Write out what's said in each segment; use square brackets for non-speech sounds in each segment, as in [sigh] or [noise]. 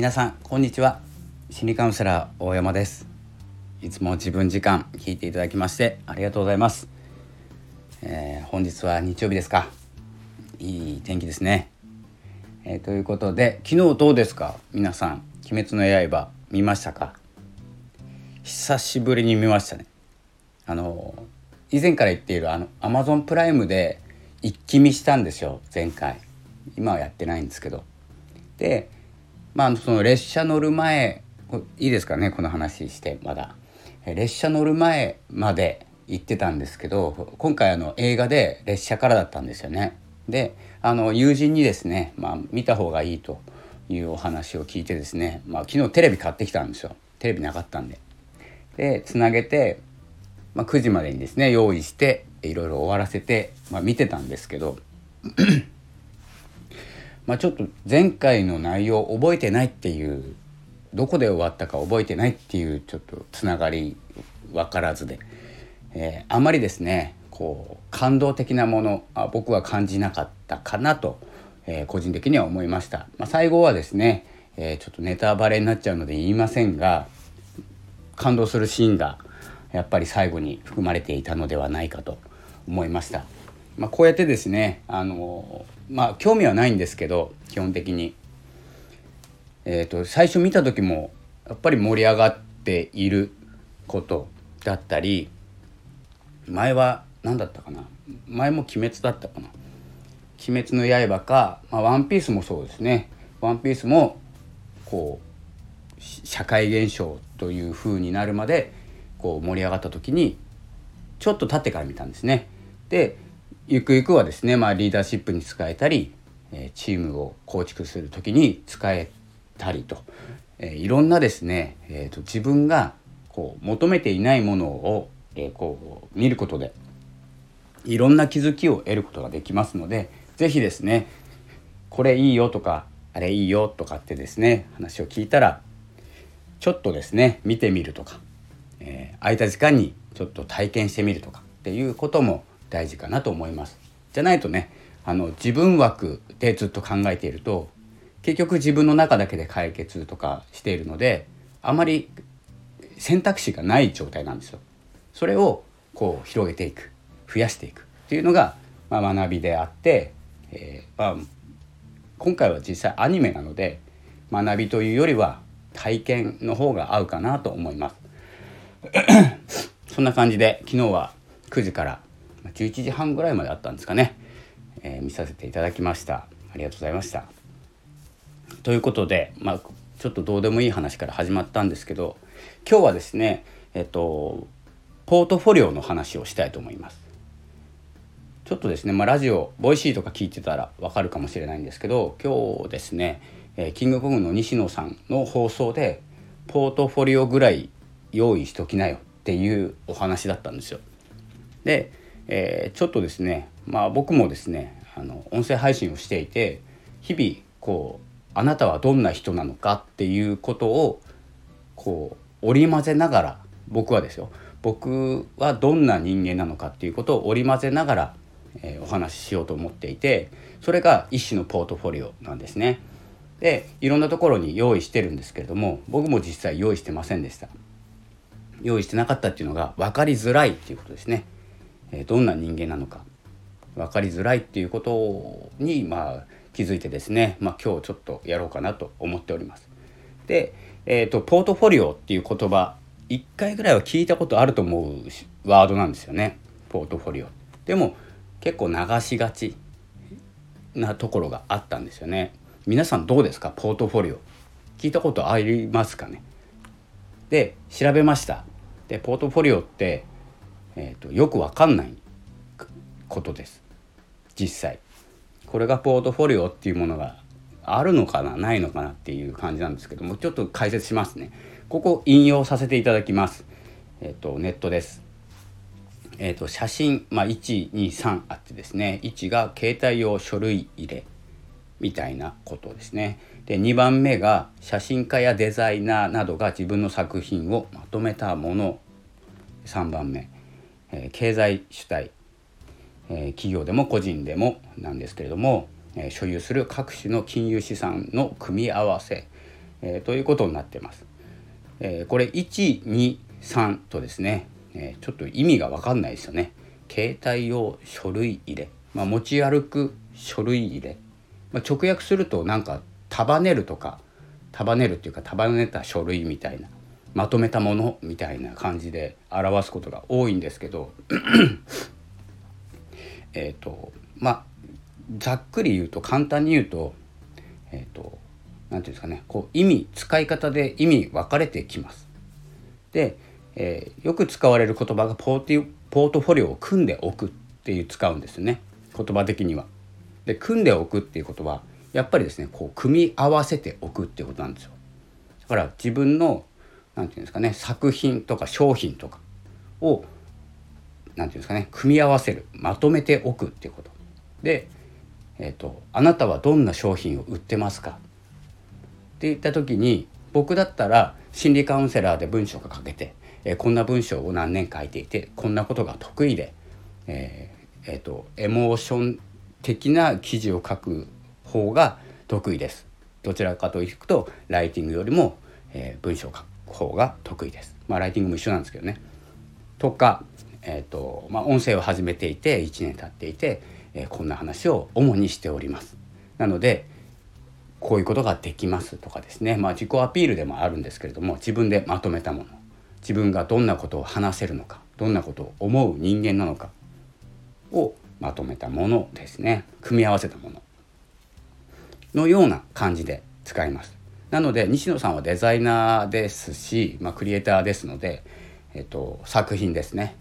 皆さんこんにちは。心理カウンセラー大山です。いつも自分時間聞いていただきましてありがとうございます、えー、本日は日曜日ですか。いい天気ですね、えー、ということで昨日どうですか？皆さん鬼滅の刃見ましたか？久しぶりに見ましたね。あの以前から言っているあの Amazon プライムで一気見したんですよ前回。今はやってないんですけど。でまあその列車乗る前いいですかねこの話してまだ。列車乗る前まで行ってたんですけど今回あの映画で列車からだったんですよね。であの友人にですね、まあ、見た方がいいというお話を聞いてですね、まあ、昨日テレビ買ってきたんですよ。テレビなかったんで。でつなげて、まあ、9時までにですね用意していろいろ終わらせて、まあ、見てたんですけどまあちょっと前回の内容覚えてないっていうどこで終わったか覚えてないっていうちょっとつながり分からずで、えー、あまりですねこう感動的なものあ僕は感じなかったかなと、えー、個人的には思いました。まあ、最後はですね、えー、ちょっとネタバレになっちゃうので言いませんが感動するシーンがやっぱり最後に含まれていたのではないかと思いました。まあ、こうやってですねあのまあ興味はないんですけど基本的に、えーと、最初見た時もやっぱり盛り上がっていることだったり前は何だったかな？前も「鬼滅」だったかな「鬼滅の刃か」まあ、ワンピースもそうですね。ワンピースもこう社会現象という風になるまでこう盛り上がった時にちょっと経ってから見たんですね。でゆくゆくはですね、まあ、リーダーシップに使えたりチームを構築する時に使えたりと、えいろんなですね、えーと、自分がこう求めていないものを、えこう見ることでいろんな気づきを得ることができますので是非ですねこれいいよとかあれいいよとかってですね話を聞いたらちょっとですね見てみるとか、えー、空いた時間にちょっと体験してみるとかっていうことも大事かなと思います。じゃないとねあの自分枠でずっと考えていると結局自分の中だけで解決とかしているのであまり選択肢がない状態なんですよ。それをこう広げていく増やしていくっていうのが、まあ、学びであって、えー、まあ、今回は実際アニメなので学びというよりは体験の方が合うかなと思います。[clears throat] そんな感じで昨日は9時から11時半ぐらいまであったんですかね、えー、見させていただきました。ありがとうございました。ということでまあちょっとどうでもいい話から始まったんですけど今日はですねえっとポートフォリオの話をしたいと思います。ちょっとですね、まあ、ラジオボイシーとか聞いてたらわかるかもしれないんですけど今日ですね、えー、キングコングの西野さんの放送でポートフォリオぐらい用意しときなよっていうお話だったんですよ。でえー、ちょっとですねまあ僕もですねあの音声配信をしていて日々こうあなたはどんな人なのかっていうことをこう織り交ぜながら僕はですよ僕はどんな人間なのかっていうことを織り交ぜながら、えー、お話ししようと思っていてそれが一種のポートフォリオなんですね。でいろんなところに用意してるんですけれども僕も実際用意してませんでした。用意してなかったっていうのが分かりづらいっていうことですね。どんな人間なのか分かりづらいっていうことに、まあ、気づいてですね、まあ、今日ちょっとやろうかなと思っております。で、えーと、ポートフォリオっていう言葉1回ぐらいは聞いたことあると思うワードなんですよねポートフォリオ。でも結構流しがちなところがあったんですよね。皆さんどうですか？ポートフォリオ聞いたことありますかね？で調べましたでポートフォリオってえーと、よくわかんないことです。実際。これがポートフォリオっていうものがあるのかなないのかなっていう感じなんですけどもちょっと解説しますね。ここ引用させていただきます。えっ、ー、とネットです。えーと、写真、まあ、123あってですね。1が携帯用書類入れ。みたいなことですね。で2番目が写真家やデザイナーなどが自分の作品をまとめたもの。3番目。え経済主体、え企業でも個人でもなんですけれども、え所有する各種の金融資産の組み合わせ、え、ということになってます。え、これ123とですね、え、ちょっと意味が分かんないですよね。携帯用書類入れ、まあ、持ち歩く書類入れ、まあ、直訳するとなんか束ねるとか束ねるっていうか束ねた書類みたいなまとめたものみたいな感じで表すことが多いんですけど [coughs] えっとまあざっくり言うと簡単に言うとえっ、ー、と何て言うんですかねこう意味使い方で意味分かれてきます。で、えー、よく使われる言葉がポーティポートフォリオを組んでおくっていう使うんですね言葉的には。で組んでおくっていうことはやっぱりですねこう組み合わせておくっていうことなんですよ。だから自分の何て言うんですかね作品とか商品とかを何て言うんですかね組み合わせるまとめておくっていうことで、えーと「あなたはどんな商品を売ってますか?」って言った時に僕だったら心理カウンセラーで文章が書けて、えー、こんな文章を何年書いていてこんなことが得意で、えーえーと、エモーション的な記事を書く方が得意です。どちらかというとライティングよりも、えー、文章を書く方が得意です。まあライティングも一緒なんですけどね。とか、えーとまあ、音声を始めていて1年経っていて、えー、こんな話を主にしております。なのでこういうことができますとかですね、まあ、自己アピールでもあるんですけれども自分でまとめたもの自分がどんなことを話せるのかどんなことを思う人間なのかをまとめたものですね組み合わせたもののような感じで使います。なので西野さんはデザイナーですし、まあ、クリエイターですので、えっと、作品ですね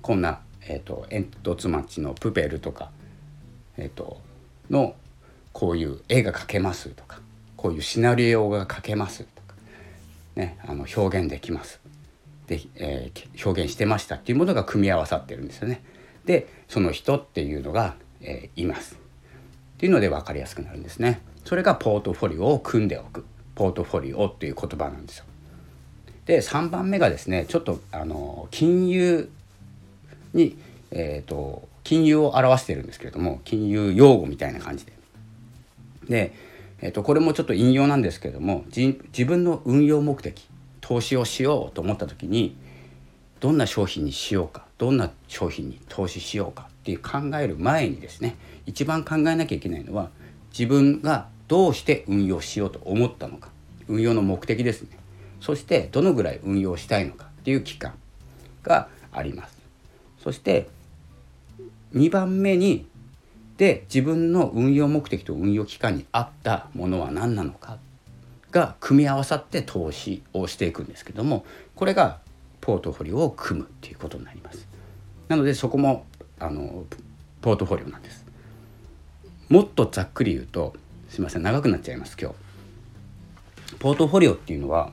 こんな、えっと、煙突町のプペルとか、えっと、のこういう絵が描けますとかこういうシナリオが描けますとか、ね、あの表現できますで、えー、表現してましたっていうものが組み合わさってるんですよね。でその人っていうのが、えー、いますっていうので分かりやすくなるんですね。それがポートフォリオを組んでおくポートフォリオっていう言葉なんですよ。で3番目がですねちょっとあの金融に、えーと金融を表してるんですけれども金融用語みたいな感じでで、えー、とこれもちょっと引用なんですけれども自分の運用目的投資をしようと思った時にどんな商品にしようかどんな商品に投資しようかっていう考える前にですね一番考えなきゃいけないのは自分がどうして運用しようと思ったのか運用の目的ですねそしてどのぐらい運用したいのかっていう期間がありますそして2番目にで自分の運用目的と運用期間に合ったものは何なのかが組み合わさって投資をしていくんですけどもこれがポートフォリオを組むっていうことになります。なのでそこもあのポートフォリオなんです。もっとざっくり言うとすいません長くなっちゃいます今日。ポートフォリオっていうのは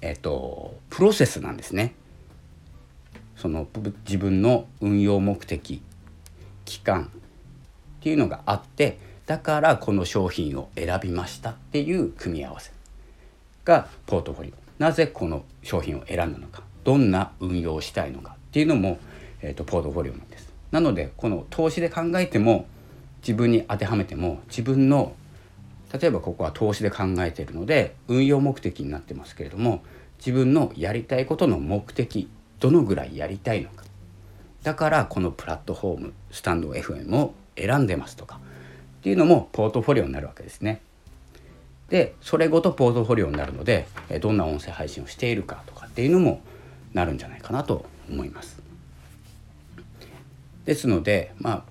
えっとプロセスなんですね。その自分の運用目的期間っていうのがあってだからこの商品を選びましたっていう組み合わせがポートフォリオなぜこの商品を選んだのかどんな運用をしたいのかっていうのも、えーと、ポートフォリオなんですなのでこの投資で考えても自分に当てはめても自分の例えばここは投資で考えているので運用目的になってますけれども自分のやりたいことの目的どのぐらいやりたいのかだからこのプラットフォームスタンド FM を選んでますとかっていうのもポートフォリオになるわけですね。でそれごとポートフォリオになるのでどんな音声配信をしているかとかっていうのもなるんじゃないかなと思います。ですのでまあ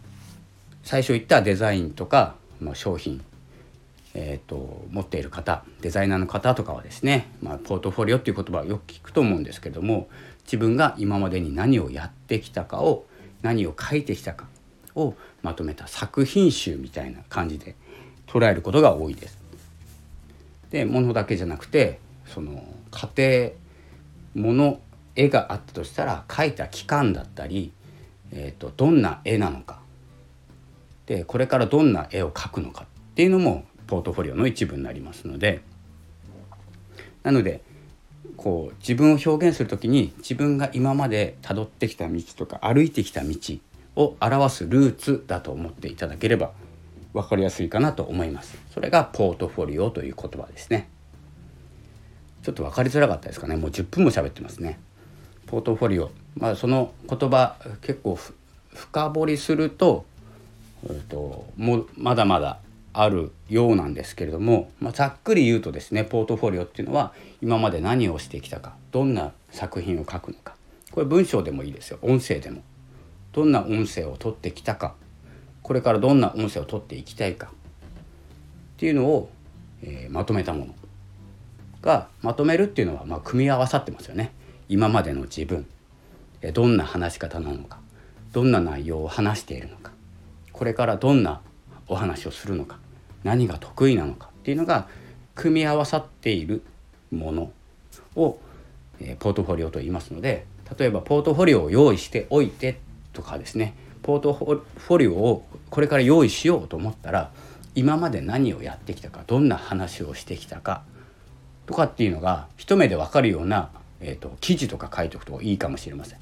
最初言ったデザインとか、まあ、商品、えーと、持っている方デザイナーの方とかはですね、まあ、ポートフォリオっていう言葉をよく聞くと思うんですけども自分が今までに何をやってきたかを何を書いてきたかをまとめた作品集みたいな感じで捉えることが多いです。で物だけじゃなくてその家庭物絵があったとしたら描いた期間だったり、えーと、どんな絵なのかでこれからどんな絵を描くのかっていうのもポートフォリオの一部になりますのでなのでこう自分を表現する時に自分が今までたどってきた道とか歩いてきた道を表すルーツだと思っていただければ分かりやすいかなと思います。それがポートフォリオという言葉ですね。ちょっと分かりづらかったですかねもう10分も喋ってますね。ポートフォリオ、まあ、その言葉結構深掘りすると,、えーと、もうまだまだあるようなんですけれども、まあ、ざっくり言うとですねポートフォリオっていうのは今まで何をしてきたかどんな作品を書くのか。これ文章でもいいですよ。音声でも。どんな音声を取ってきたか。これからどんな音声を取っていきたいか。っていうのを、えー、まとめたもの。がまとめるっていうのはまあ組み合わさってますよね。今までの自分。どんな話し方なのか。どんな内容を話しているのか。これからどんなお話をするのか。何が得意なのかっていうのが組み合わさっているものを、えポートフォリオと言いますので例えばポートフォリオを用意しておいてとかですねポートフォリオをこれから用意しようと思ったら今まで何をやってきたかどんな話をしてきたかとかっていうのが一目で分かるようなえーと、記事とか書いておくといいかもしれません。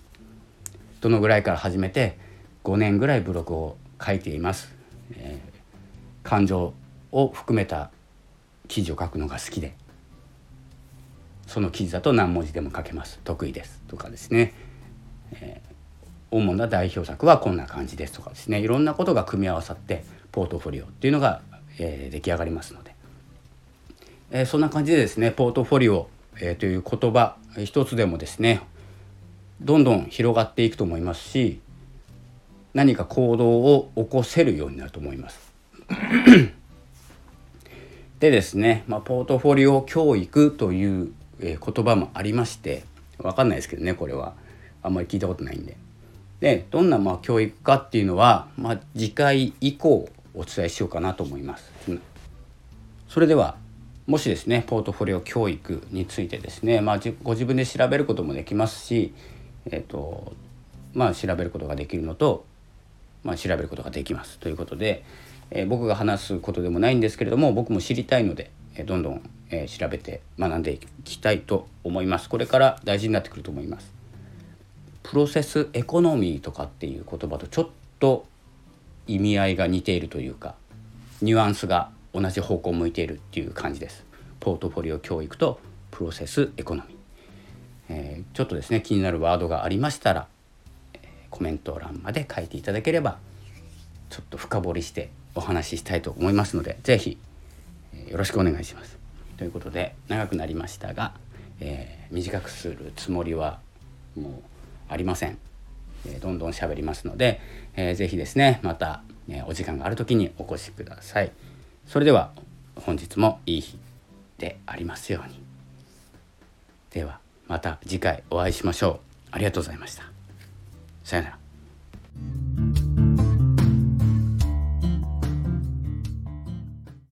どのぐらいから始めて5年ぐらいブログを書いています。えー、感情を含めた記事を書くのが好きで。その記事だと何文字でも書けます。得意ですとかですね、えー、主な代表作はこんな感じですとかですね。いろんなことが組み合わさってポートフォリオっていうのが、えー、出来上がりますので、えー、そんな感じでですねポートフォリオえ、という言葉一つでもですねどんどん広がっていくと思いますし何か行動を起こせるようになると思います。でですね、まあ、ポートフォリオ教育という、え、言葉もありまして分かんないですけどねこれはあんまり聞いたことないんで。でどんなまあ教育かっていうのは、まあ、次回以降お伝えしようかなと思います。それではもしですねポートフォリオ教育についてですね、まあ、ご自分で調べることもできますし、えーとまあ、調べることができるのと、まあ、調べることができますということで、え、僕が話すことでもないんですけれども僕も知りたいので、え、どんどん、え、調べて学んでいきたいと思いますこれから大事になってくると思います。プロセスエコノミーとかっていう言葉とちょっと意味合いが似ているというかニュアンスが同じ方向を向いているっていう感じです。ポートフォリオ教育とプロセスエコノミー、えー、ちょっとですね気になるワードがありましたら、コメント欄まで書いていただければちょっと深掘りしてお話ししたいと思いますので是非、よろしくお願いします。ということで長くなりましたが、えー、短くするつもりはもうありません。えー、どんどん喋りますので、えー、ぜですねまた、えお時間がある時にお越しください。それでは本日もいい日でありますように。ではまた次回お会いしましょう。ありがとうございました。さよなら。